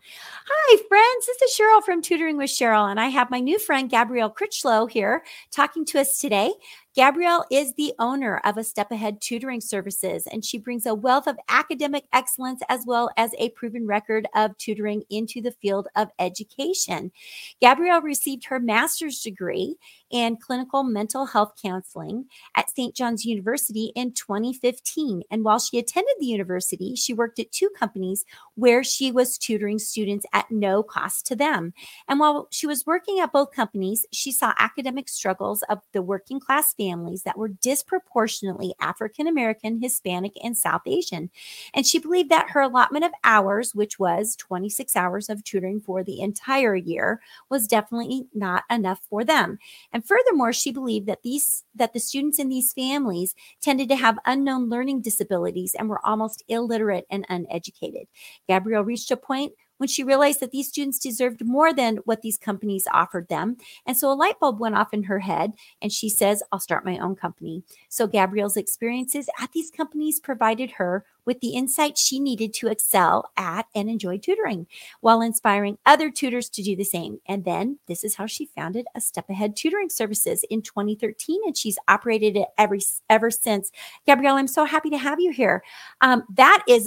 啊 Hi, friends. This is Sheryl from Tutoring with Sheryl, and I have my new friend Gabrielle Crichlow here talking to us today. Gabrielle is the owner of a Step Ahead Tutoring Services, and she brings a wealth of academic excellence as well as a proven record of tutoring into the field of education. Gabrielle received her master's degree in clinical mental health counseling at St. John's University in 2015. And while she attended the university, she worked at two companies where she was tutoring students at no cost to them. And while she was working at both companies, she saw academic struggles of the working class families that were disproportionately African American, Hispanic, and South Asian. And she believed that her allotment of hours, which was 26 hours of tutoring for the entire year, was definitely not enough for them. And furthermore, she believed that these that the students in these families tended to have unknown learning disabilities and were almost illiterate and uneducated. Gabrielle reached a point when she realized that these students deserved more than what these companies offered them. And so a light bulb went off in her head, and she says, I'll start my own company. So Gabrielle's experiences at these companies provided her with the insight she needed to excel at and enjoy tutoring while inspiring other tutors to do the same. And then this is how she founded a step ahead tutoring services in 2013, and she's operated it every ever since. Gabrielle, I'm so happy to have you here. Um, that is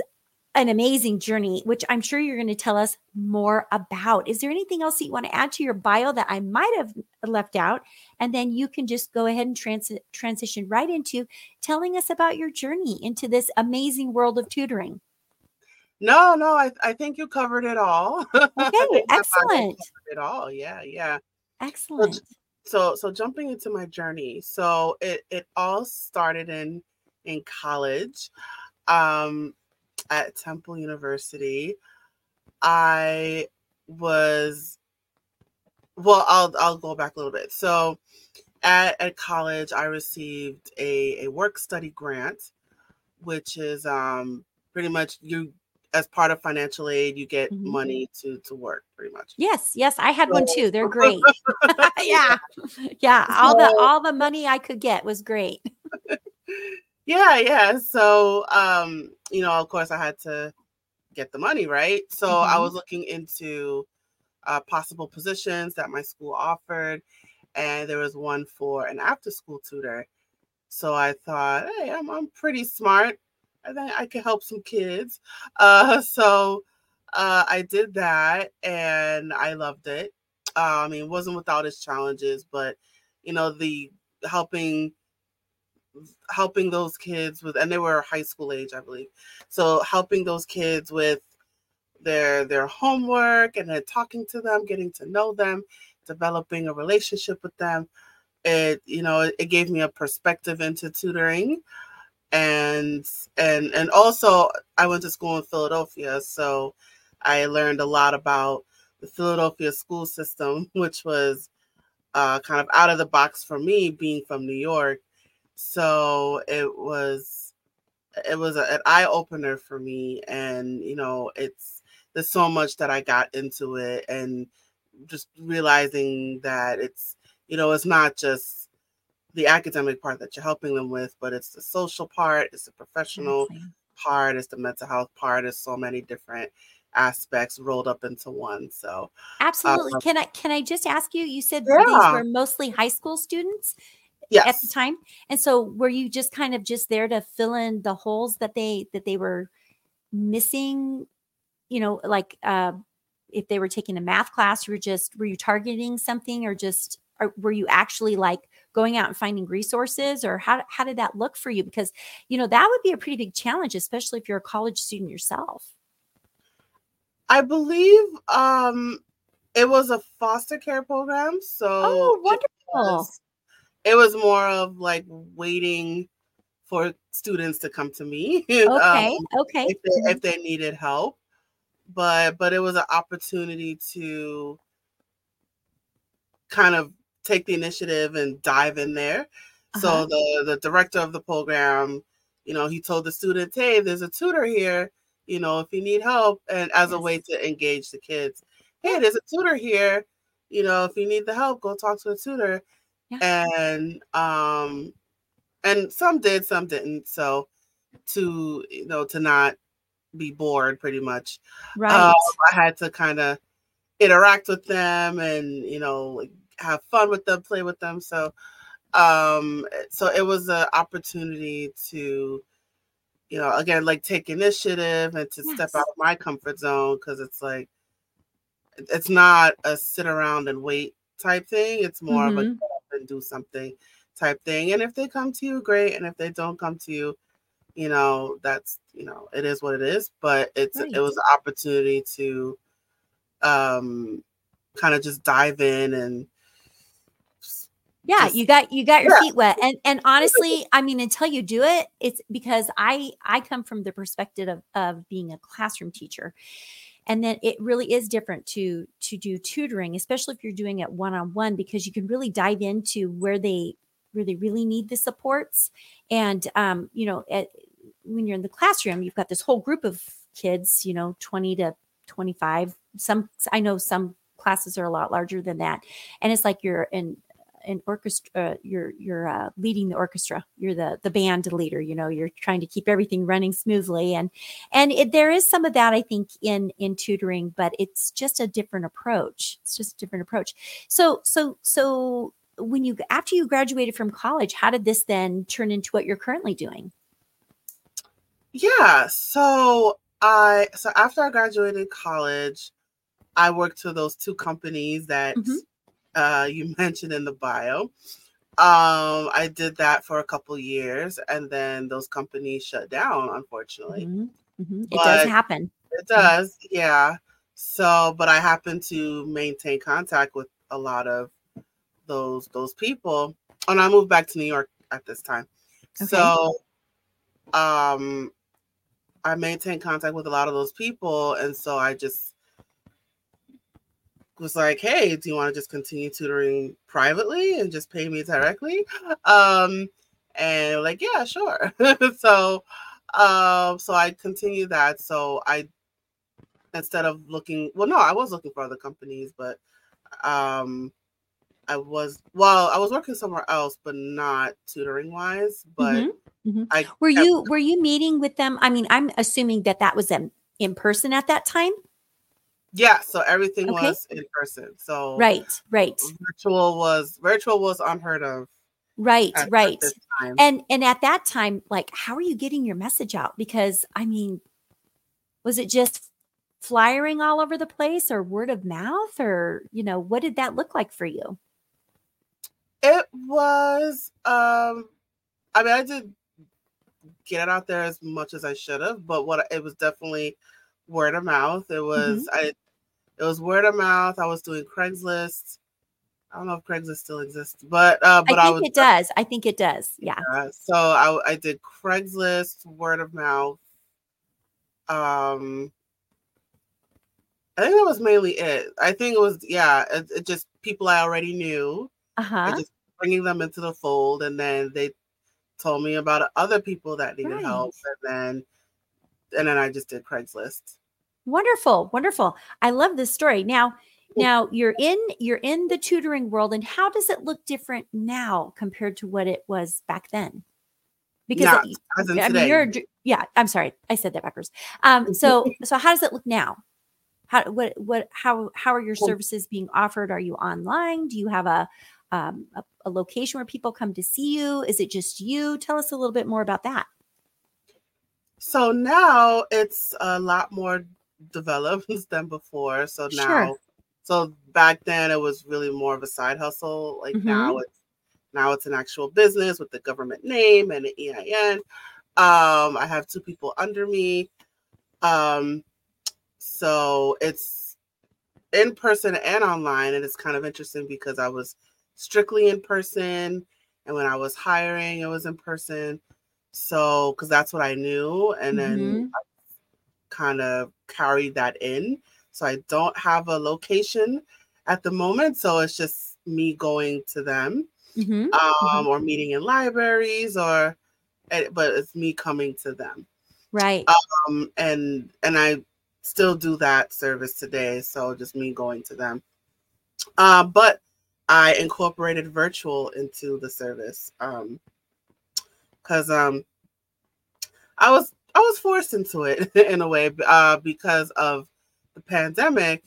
an amazing journey, which I'm sure you're going to tell us more about. Is there anything else that you want to add to your bio that I might have left out? And then you can just go ahead and trans- transition right into telling us about your journey into this amazing world of tutoring. No, no, I, I think you covered it all. Okay, excellent. It all, yeah, yeah. Excellent. So, so jumping into my journey, so it it all started in in college. Um, at Temple University, I was well, I'll I'll go back a little bit. So at, at college I received a, a work study grant, which is um pretty much you as part of financial aid, you get mm-hmm. money to to work pretty much. Yes, yes, I had so, one too. They're great. yeah. Yeah. All so, the all the money I could get was great. yeah, yeah. So um you know, of course, I had to get the money, right? So mm-hmm. I was looking into uh, possible positions that my school offered, and there was one for an after school tutor. So I thought, hey, I'm, I'm pretty smart. I think I could help some kids. Uh, so uh, I did that and I loved it. Uh, I mean, it wasn't without its challenges, but you know, the helping helping those kids with and they were high school age i believe. So helping those kids with their their homework and then talking to them getting to know them developing a relationship with them. It you know it, gave me a perspective into tutoring and and and also i went to school in philadelphia so i learned a lot about the philadelphia school system which was uh, kind of out of the box for me being from new york so it was it was a, an eye opener for me, and you know, it's there's so much that I got into it, and just realizing that it's you know, it's not just the academic part that you're helping them with, but it's the social part, it's the professional part, it's the mental health part, it's so many different aspects rolled up into one. So absolutely. Uh, can I can I just ask you? You said yeah. these were mostly high school students yes. at the time. And so were you just kind of just there to fill in the holes that they that they were missing, you know, like uh if they were taking a math class, you were just were you targeting something or just or were you actually like going out and finding resources or how how did that look for you because you know that would be a pretty big challenge especially if you're a college student yourself i believe um it was a foster care program so oh wonderful it was more of like waiting for students to come to me okay um, okay if they, if they needed help. But but it was an opportunity to kind of take the initiative and dive in there. Uh-huh. so the the director of the program you know he told the students hey there's a tutor here you know if you need help and as yes. a way to engage the kids. Hey there's a tutor here you know if you need the help go talk to a tutor yeah. and um and some did some didn't so to you know to not be bored pretty much. Right. Um, I had to kind of interact with them and you know like have fun with them, play with them. So um so it was an opportunity to you know again like take initiative and to yes. step out of my comfort zone because it's like it's not a sit around and wait type thing. It's more mm-hmm. of a mm-hmm. get up and do something type thing. And if they come to you, great. And if they don't come to you, you know, that's you know, it is what it is. But it's right. it was an opportunity to um kind of just dive in and yeah you got you got your yeah. feet wet and and honestly i mean until you do it it's because i i come from the perspective of, of being a classroom teacher and then it really is different to to do tutoring especially if you're doing it one-on-one because you can really dive into where they where they really need the supports. And um you know at, when you're in the classroom you've got this whole group of kids you know 20 to 25 some i know some classes are a lot larger than that. And it's like you're in an orchestra uh, you're you're uh, leading the orchestra. You're the the band leader you know you're trying to keep everything running smoothly. And and it, there is some of that i think in in tutoring but it's just a different approach. It's just a different approach. So so so when you after you graduated from college how did this then turn into what you're currently doing? Yeah so i so after i graduated college i worked for those two companies that mm-hmm uh, you mentioned in the bio. Um, I did that for a couple years, and then those companies shut down, unfortunately. Mm-hmm. Mm-hmm. It does happen. It mm-hmm. does, yeah. So, but I happen to maintain contact with a lot of those those people, and I moved back to New York at this time. Okay. So, um, I maintain contact with a lot of those people, and so I just was like, "Hey, do you want to just continue tutoring privately and just pay me directly?" Um, and like, "Yeah, sure." so, um, so I continued that. So I, instead of looking, well, no, I was looking for other companies, but um, I was well, I was working somewhere else, but not tutoring wise. But mm-hmm. Mm-hmm. I were you were you meeting with them? I mean, I'm assuming that that was in in person at that time. Yeah, so everything okay. was in person. So right, right. Virtual was virtual was unheard of. Right, at, right. At and and at that time, like, how are you getting your message out? Because I mean, was it just flyering all over the place, or word of mouth, or you know, what did that look like for you? It was. um I mean, I did get it out there as much as I should have, but what it was definitely word of mouth. It was mm-hmm. I it was word of mouth. I was doing Craigslist. I don't know if Craigslist still exists, but uh, but I think I was, it does. I think it does. Yeah. yeah. So I I did Craigslist, word of mouth. Um, I think that was mainly it. I think it was yeah. It, it just people I already knew. Uh huh. Just bringing them into the fold, and then they told me about other people that needed right. help, and then and then I just did Craigslist. Wonderful, wonderful. I love this story. Now, now you're in you're in the tutoring world, and how does it look different now compared to what it was back then? Because Not, it, I mean, you're yeah. I'm sorry, I said that backwards. Um, so so how does it look now? How what what how how are your services being offered? Are you online? Do you have a um, a, a location where people come to see you? Is it just you? Tell us a little bit more about that. So now it's a lot more developed than before. So now, sure. so back then it was really more of a side hustle. Like mm-hmm. now it's now it's an actual business with the government name and an EIN. Um, I have two people under me. Um, so it's in person and online, and it's kind of interesting because I was strictly in person, and when I was hiring, it was in person. So, because that's what I knew, and then mm-hmm. Kind of carry that in. So I don't have a location at the moment. So it's just me going to them, mm-hmm. Um, mm-hmm. or meeting in libraries, or eh, but it's me coming to them. Right. Um, and and I still do that service today. So just me going to them. Uh, but I incorporated virtual into the service. Um, because um I was I was forced into it in a way uh, because of the pandemic.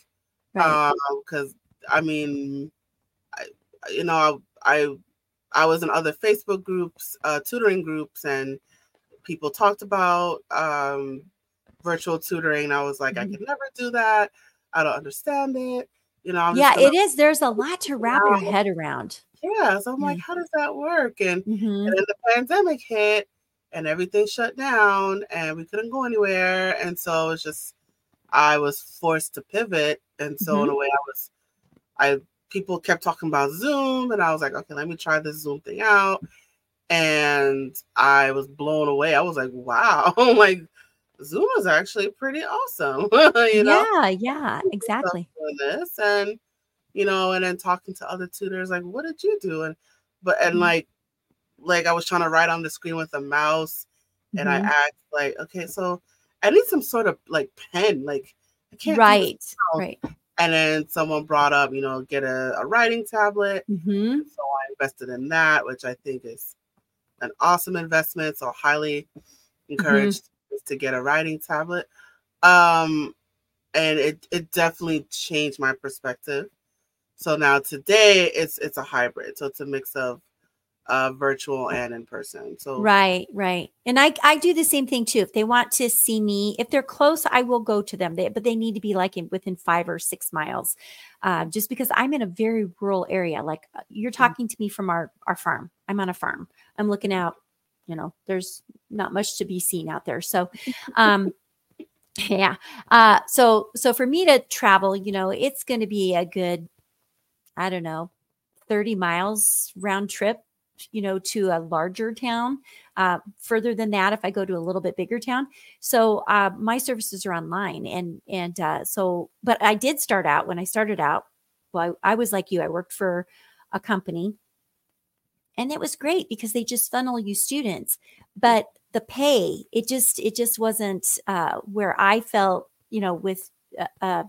Because right. um, I mean, I, you know, I, I, I was in other Facebook groups, uh, tutoring groups, and people talked about um, virtual tutoring. I was like, mm-hmm. I can never do that. I don't understand it. You know, I'm yeah, it is. There's a lot to wrap your head around. Yeah, so I'm like, how does that work? And, mm-hmm. and then the pandemic hit, and everything shut down, and we couldn't go anywhere, and so it's just I was forced to pivot, and so mm-hmm. in a way, I was, I people kept talking about Zoom, and I was like, okay, let me try this Zoom thing out, and I was blown away. I was like, wow, like Zoom is actually pretty awesome. you know? Yeah, yeah, exactly. This and you know, and then talking to other tutors, like, what did you do? And but and mm-hmm. like like I was trying to write on the screen with a mouse, and mm-hmm. I asked like, okay, so I need some sort of like pen, like I can't right, right. And then someone brought up, you know, get a, a writing tablet. Mm-hmm. So I invested in that, which I think is an awesome investment. So highly mm-hmm. encouraged to get a writing tablet. Um, and it it definitely changed my perspective. So now today it's it's a hybrid. So it's a mix of uh, virtual and in person. So right, right. And I I do the same thing too. If they want to see me, if they're close, I will go to them. They, but they need to be like in, within five or six miles, uh, just because I'm in a very rural area. Like uh, you're mm. talking to me from our our farm. I'm on a farm. I'm looking out you know, there's not much to be seen out there. So, um, yeah. Uh, so, so for me to travel, you know, it's going to be a good, I don't know, 30 miles round trip, you know, to a larger town. Uh, further than that, if I go to a little bit bigger town. So, uh, my services are online and, and, uh, so, but I did start out when I started out. Well, I, I was like you, I worked for a company and it was great because they just funnel you students but the pay it just it just wasn't uh, where i felt you know with a, a,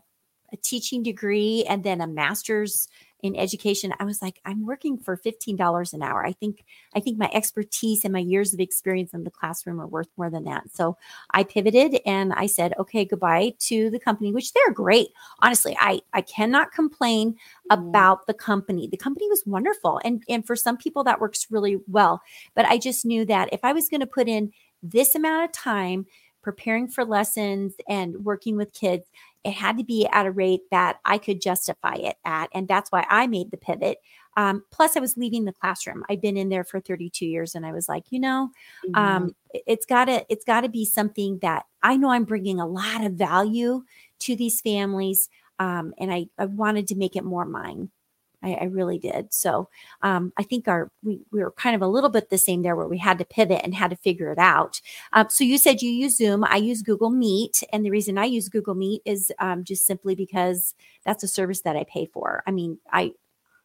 a teaching degree and then a master's in education i was like i'm working for $15 an hour. I think i think my expertise and my years of experience in the classroom are worth more than that. So i pivoted and i said okay goodbye to the company which they're great. Honestly i i cannot complain mm-hmm. about the company. The company was wonderful and and for some people that works really well but i just knew that if i was going to put in this amount of time preparing for lessons and working with kids it had to be at a rate that I could justify it at. And that's why I made the pivot. Um, plus, I was leaving the classroom. I'd been in there for 32 years, and I was like, you know, mm-hmm. um, it's gotta it's gotta be something that I know I'm bringing a lot of value to these families, um, and I, I wanted to make it more mine. I, I really did. So um, I think our we, we were kind of a little bit the same there, where we had to pivot and had to figure it out. Um, so you said you use Zoom. I use Google Meet, and the reason I use Google Meet is um, just simply because that's a service that I pay for. I mean, I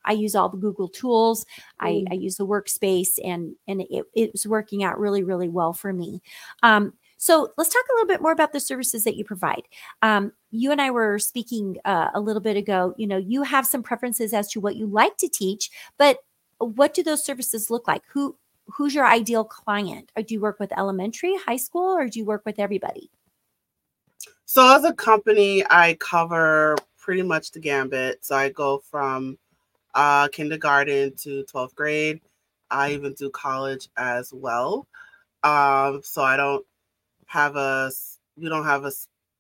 I use all the Google tools. I, mm. I, use the workspace, and and it, it was working out really really well for me. Um, so let's talk a little bit more about the services that you provide. Um, you and I were speaking uh, a little bit ago. You know, you have some preferences as to what you like to teach, but what do those services look like? Who who's your ideal client? Or do you work with elementary, high school, or do you work with everybody? So as a company, I cover pretty much the gambit. So I go from uh, kindergarten to 12th grade. I even do college as well. Um, so I don't have a we don't have a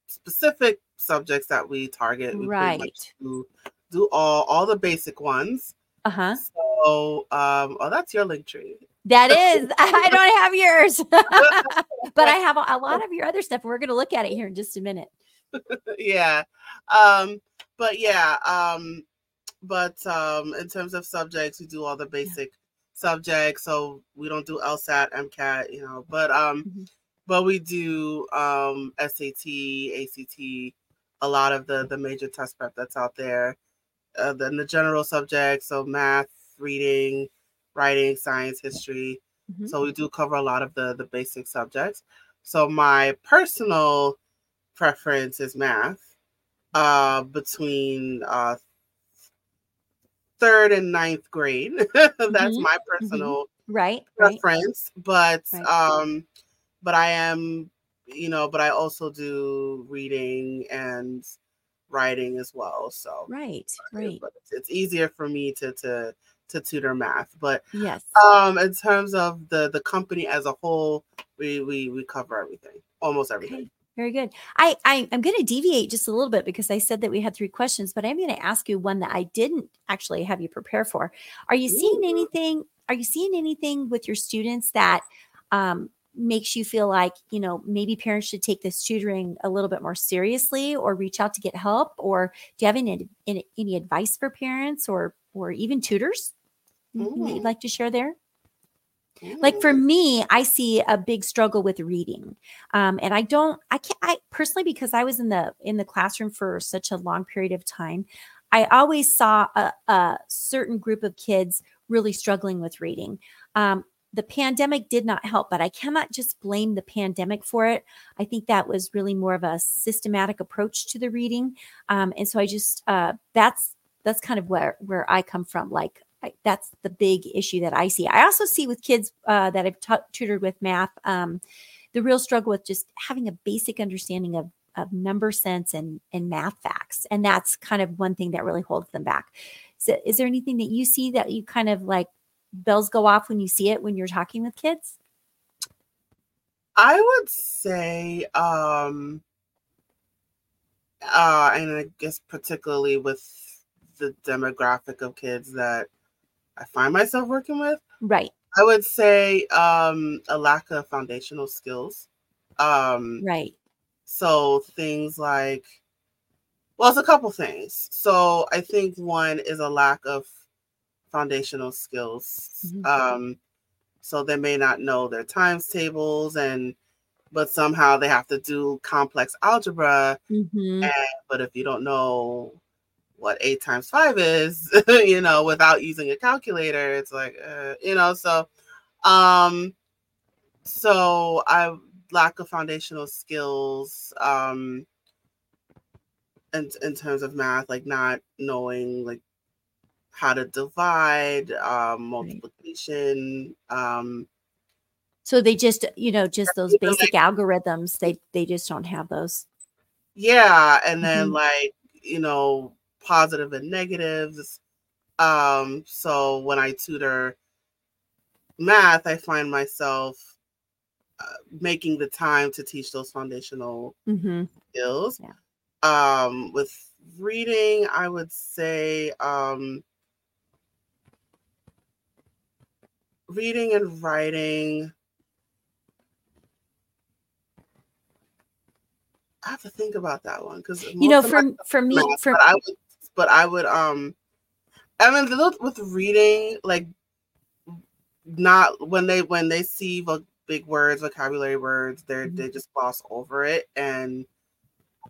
specific subjects that we target. We right. do, do all all the basic ones. Uh huh. So, um, oh, that's your link tree. That is. I don't have yours, but I have a, a, lot of your other stuff. We're going to look at it here in just a minute. yeah. Um, but yeah. Um, but um, in terms of subjects, we do all the basic yeah. subjects. So we don't do LSAT, MCAT, you know. But um, mm-hmm but we do um, SAT, ACT, a lot of the the major test prep that's out there. Uh, then the general subjects, so math, reading, writing, science, history. Mm-hmm. So we do cover a lot of the the basic subjects. So my personal preference is math. Uh, between uh, third and ninth grade, that's mm-hmm. my mm-hmm. personal right preference. Right. But right. um but I am you know, but I also do reading and writing as well. So right, right. But it's easier for me to to to tutor math. But yes, um, in terms of the the company as a whole, we we we cover everything, almost everything. Okay. Very good. I, I am going to deviate just a little bit because I said that we had three questions, but I'm going to ask you one that I didn't actually have you prepare for. Are you seeing anything? Are you seeing anything with your students that um, makes you feel like you know maybe parents should take this tutoring a little bit more seriously or reach out to get help or do you have any any, any advice for parents or or even tutors Ooh. that you'd like to share there like for me i see a big struggle with reading um, and i don't i can't i personally because i was in the in the classroom for such a long period of time i always saw a, a certain group of kids really struggling with reading um, the pandemic did not help, but I cannot just blame the pandemic for it. I think that was really more of a systematic approach to the reading, um, and so I just uh, that's that's kind of where where I come from. Like I, that's the big issue that I see. I also see with kids uh, that I've t- tutored with math, um, the real struggle with just having a basic understanding of of number sense and and math facts, and that's kind of one thing that really holds them back. So, is there anything that you see that you kind of like bells go off when you see it when you're talking with kids? I would say, um, uh, and I guess particularly with the demographic of kids that I find myself working with, right? I would say um, a lack of foundational skills. Um, right. So things like, well, it's a couple things. So I think one is a lack of foundational skills. Mm-hmm. Um, so they may not know their times tables and but somehow they have to do complex algebra. Mm-hmm. And, but if you don't know what eight times five is, you know, without using a calculator, it's like, uh, you know, so, um, so I lack of foundational skills, um, in, in terms of math, like not knowing like how to divide, um, multiplication. Um, so they just, you know, just those basic like, algorithms. They they just don't have those. Yeah, and then mm-hmm. like you know, positive and negatives. Um, so when I tutor math, I find myself uh, making the time to teach those foundational mm-hmm. skills. Yeah. Um, with reading, I would say um, reading and writing. I have to think about that one because you know, for for me, math, for but I would, but I would, um, I mean, with reading, like, not when they when they see big words, vocabulary words, they mm-hmm. they just gloss over it, and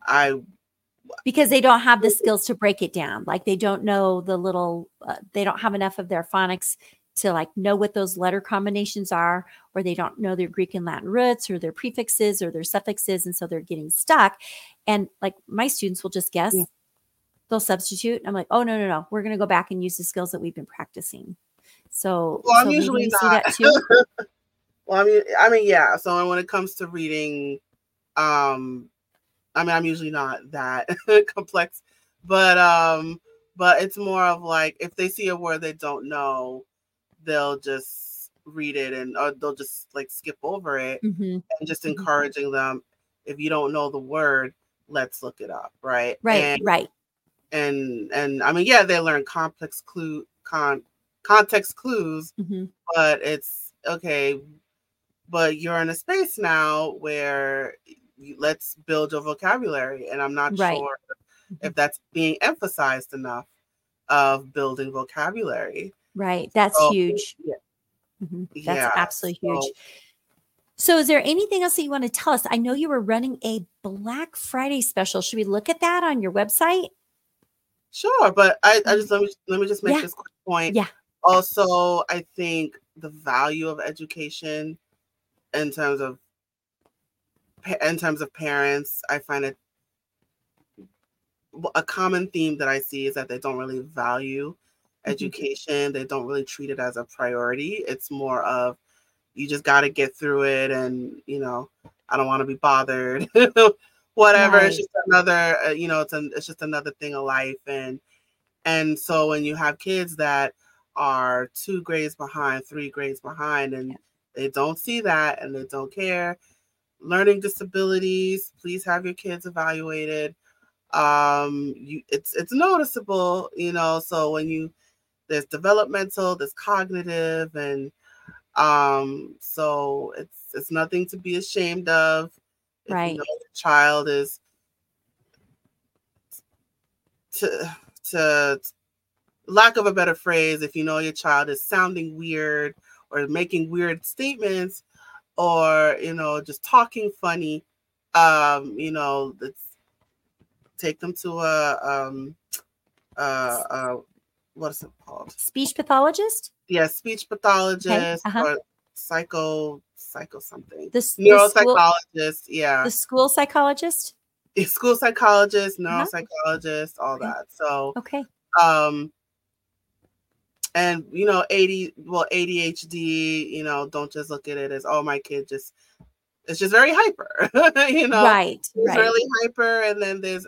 I because they don't have the skills to break it down. Like they don't know the little, uh, they don't have enough of their phonics to like know what those letter combinations are, or they don't know their Greek and Latin roots or their prefixes or their suffixes. And so they're getting stuck. And like my students will just guess, yeah. they'll substitute. I'm like, oh, no, no, no. We're going to go back and use the skills that we've been practicing. So, well, I'm so usually not. well, I mean, I mean, yeah. So when it comes to reading, um, I mean, I'm usually not that complex, but um, but it's more of like if they see a word they don't know, they'll just read it and or they'll just like skip over it mm-hmm. and just mm-hmm. encouraging them if you don't know the word let's look it up right right and, right and and i mean yeah they learn complex clue con context clues mm-hmm. but it's okay but you're in a space now where let's build your vocabulary and i'm not right. sure if mm-hmm. that's being emphasized enough of building vocabulary Right. That's so, huge. Yeah. Mm-hmm. That's yeah, absolutely huge. So, is there anything else that you want to tell us? I know you were running a Black Friday special. Should we look at that on your website? Sure, but I, I just let me let me just make yeah. this quick point. Yeah. Also, I think the value of education in terms of in terms of parents, I find it a common theme that I see is that they don't really value Mm-hmm. Education. They don't really treat it as a priority. It's more of you just got to get through it. And, you know, I don't want to be bothered. Whatever. Right. It's just another, uh, you know, it's an, it's just another thing of life. And and so when you have kids that are two grades behind, three grades behind, and Yeah. they don't see that and they don't care, learning disabilities, please have your kids evaluated. Um, you it's it's noticeable, you know. So when you there's developmental, there's cognitive, and um, so it's it's nothing to be ashamed of. If Right. you know your child is to to lack of a better phrase, if you know your child is sounding weird or making weird statements or you know just talking funny, um, you know, let's take them to a um uh what is it called? Speech pathologist? Yeah, speech pathologist uh-huh. or psycho psycho something. The, s- the school, Neuropsychologist, yeah. the school psychologist? school psychologist, Uh-huh. neuropsychologist, all Okay. that. So Okay. um and you know 80 well adhd you know don't just look at it as oh my kid just it's just very hyper you know right. it's Right. really hyper and then there's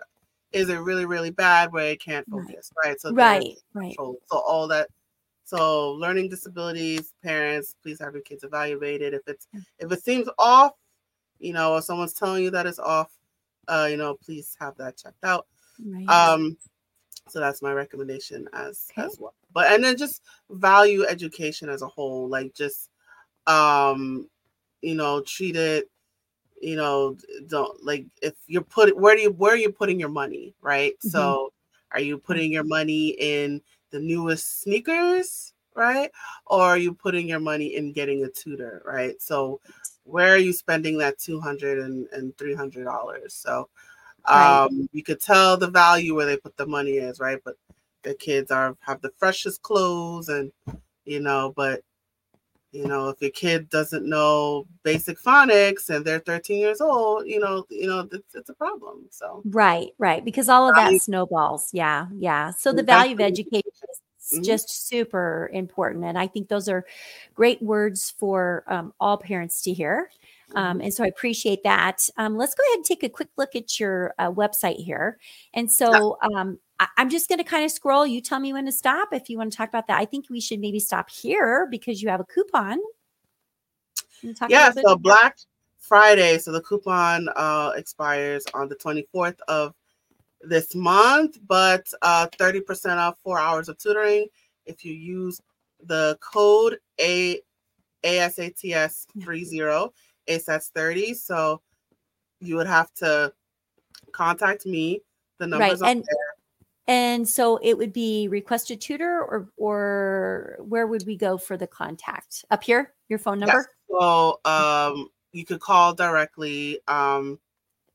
is it really really bad where it can't focus right so right. Right. so all that so learning disabilities parents please have your kids evaluated if it's if it seems off you know or someone's telling you that it's off uh you know please have that checked out Right. um so that's my recommendation as Okay. as well but and then just value education as a whole like just um you know treat it you know don't like if you're put where do you where are you putting your money right? Mhm. so are you putting your money in the newest sneakers right? Or are you putting your money in getting a tutor right? So where are you spending that 200 and, and 300 dollars? So Right. um you could tell the value where they put the money is right? But the kids are have the freshest clothes and you know but you know if your kid doesn't know basic phonics and they're 13 years old you know you know it's, it's a problem so Right, right. Because all of that snowballs. Yeah, yeah. So the value of education is Mhm. just super important. And I think those are great words for um, all parents to hear. Um, and so I appreciate that. Um, let's go ahead and take a quick look at your uh, website here. And so um, I- I'm just going to kind of scroll. You tell me when to stop if you want to talk about that. I think we should maybe stop here because you have a coupon. Yeah so black friday so the coupon uh expires on the 24th of this month but uh 30% off four hours of tutoring if you use the code a asats 30 asats 30 so you would have to contact me the numbers are and and so it would be request a tutor or or where would we go for the contact up here your phone Yes. number So um, you could call directly. Um,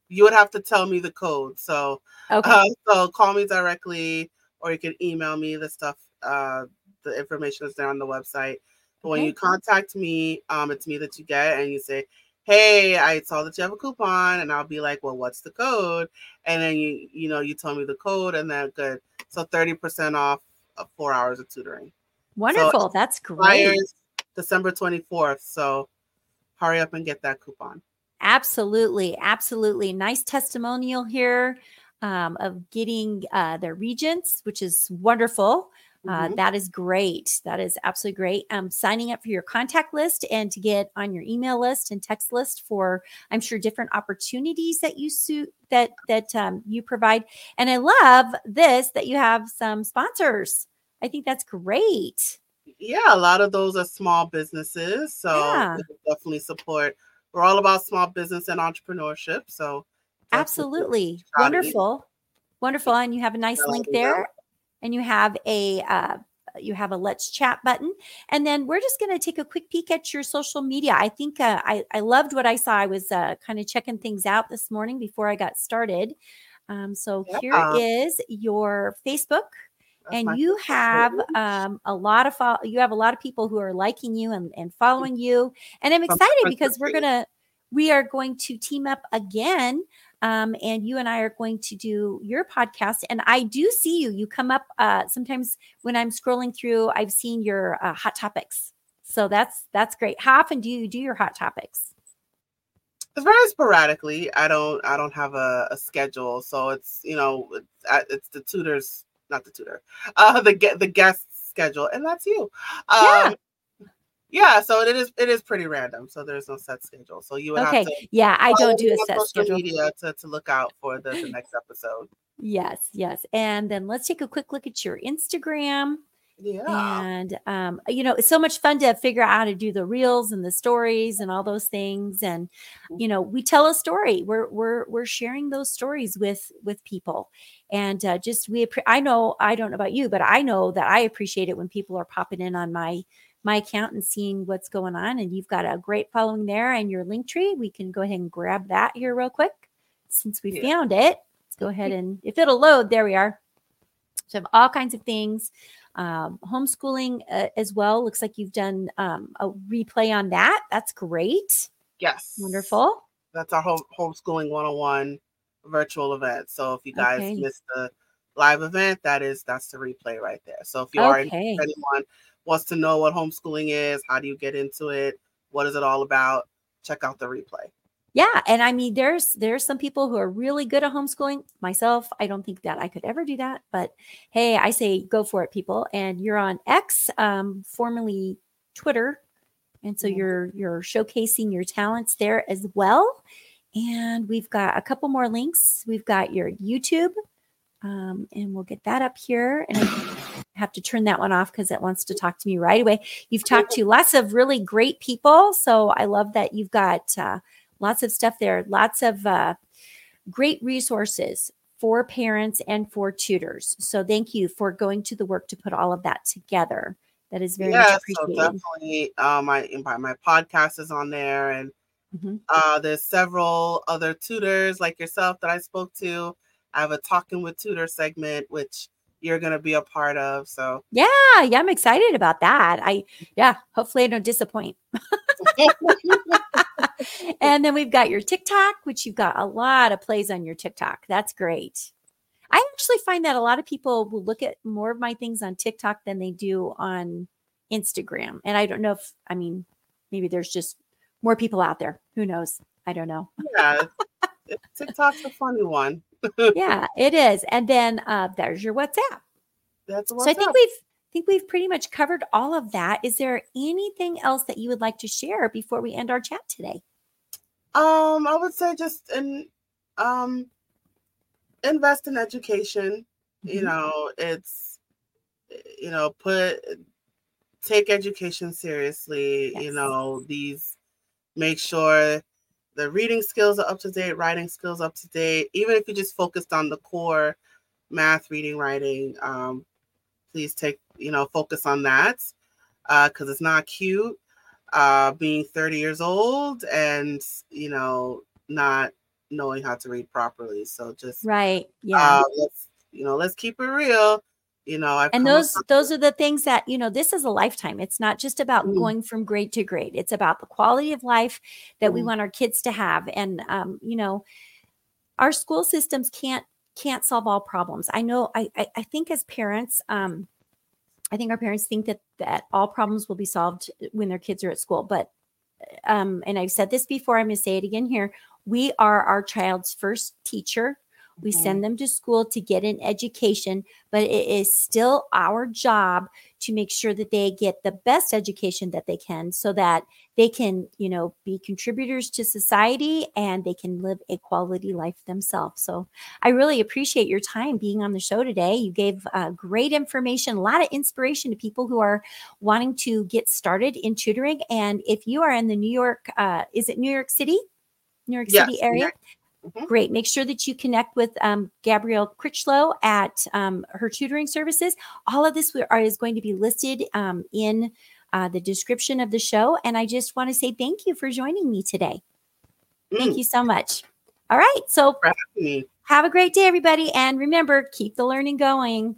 you would have to tell me the code. So okay uh, so call me directly, or you can email me the stuff. Uh, the information is there on the website. When Okay. you contact me, um, it's me that you get, and you say, "Hey, I saw that you have a coupon," and I'll be like, "Well, what's the code?" And then you you know you tell me the code, and then good. So thirty percent off of four hours of tutoring. wonderful that's great December twenty fourth. So hurry up and get that coupon. absolutely absolutely nice testimonial here um, of getting uh, their regents which is wonderful Uh, Mhm. that is great. That is absolutely great. Um, signing up for your contact list and to get on your email list and text list for, I'm sure, different opportunities that you suit that that um, you provide. And I love this that you have some sponsors. I think that's great. yeah, a lot of those are small businesses. So Yeah. definitely support. We're all about small business and entrepreneurship. So Absolutely wonderful, wonderful. And you have a nice link there, and you have a uh, you have a let's chat button, and then we're just going to take a quick peek at your social media. I think uh, I I loved what I saw. I was uh, kind of checking things out this morning before I got started. Um, so here is your Facebook. That's and you have um, a lot of fo- you have a lot of people who are liking you and, and following you and i'm excited because we're gonna we are going to team up again um, and you and i are going to do your podcast and i do see you you come up uh, sometimes when i'm scrolling through i've seen your uh, hot topics so that's that's great how often do you do your hot topics it's very sporadically. I don't I don't have a, a schedule, so it's you know it's, it's the tutors, not the tutor, uh, the get the guest schedule, and that's you. Um, yeah. Yeah, so it is it is pretty random. So there's no set schedule. So you would okay. have to Yeah, I don't do a set schedule. media to, to look out for the, the next episode. Yes, yes. And then let's take a quick look at your Instagram. Yeah. And um, you know, it's so much fun to figure out how to do the reels and the stories and all those things. And you know, we tell a story. We're we're we're sharing those stories with with people. And uh, just we I know I don't know about you, but I know that I appreciate it when people are popping in on my my account and seeing what's going on. And you've got a great following there and your link tree. We can go ahead and grab that here real quick since we yeah. found it. Let's go ahead and if it'll load, there we are. So I have all kinds of things um, homeschooling uh, as well. Looks like you've done um, a replay on that. That's great. Yes. Wonderful. That's our home, homeschooling 101 virtual event. So if you guys okay. missed the live event, that is that's the replay right there. So if you are anyone wants to know what homeschooling is, how do you get into it, what is it all about, check out the replay. Yeah and i mean there's there's some people who are really good at homeschooling. Myself i don't think that i could ever do that but hey i say go for it people. And you're on x um, formerly twitter. And so mm-hmm. you're you're showcasing your talents there as well. And we've got a couple more links. We've got your youtube um, and we'll get that up here. And i have to turn that one off because it wants to talk to me right away you've talked to lots of really great people so i love that you've got uh, lots of stuff there, lots of uh, great resources for parents and for tutors. So thank you for going to the work to put all of that together. That is very yeah, appreciated. So definitely, uh, my my podcast is on there, and mm-hmm. uh, there's several other tutors like yourself that I spoke to. I have a talking with tutor segment, which you're going to be a part of. So yeah, yeah, I'm excited about that. I yeah, hopefully I don't disappoint. and then we've got your TikTok, which you've got a lot of plays on your TikTok. That's great. I actually find that a lot of people will look at more of my things on TikTok than they do on Instagram. And I don't know if, I mean, maybe there's just more people out there. Who knows? I don't know. Yeah. TikTok's a funny one. yeah, it is. And then uh, there's your WhatsApp. That's WhatsApp. So I think we've I think we've pretty much covered all of that. Is there anything else that you would like to share before we end our chat today? Um, I would say just in um invest in education. Mm-hmm. You know, it's you know, put take education seriously. Yes. You know, these make sure the reading skills are up to date, writing skills up to date. Even if you just focused on the core math, reading, writing, um, please take you know focus on that because uh, it's not cute uh, being 30 years old and you know not knowing how to read properly. So just right yeah. uh, let's you know let's keep it real you know I've and those those are the things that you know this is a lifetime it's not just about mm. going from grade to grade it's about the quality of life that mm. we want our kids to have and um, you know our school systems can't can't solve all problems i know i i, I think as parents um I think our parents think that that all problems will be solved when their kids are at school. But um, and I've said this before, I'm going to say it again here. We are our child's first teacher. We mm-hmm. send them to school to get an education, but it is still our job to make sure that they get the best education that they can so that they can, you know, be contributors to society and they can live a quality life themselves. So I really appreciate your time being on the show today. You gave uh, great information, a lot of inspiration to people who are wanting to get started in tutoring. And if you are in the New York, uh, is it New York City? New York yes, City area. Mm-hmm. Great. Make sure that you connect with um, Gabrielle Crichlow at um, her tutoring services. All of this is going to be listed um, in uh, the description of the show. And I just want to say thank you for joining me today. Mm. Thank you so much. All right. So have a great day, everybody. And remember, keep the learning going.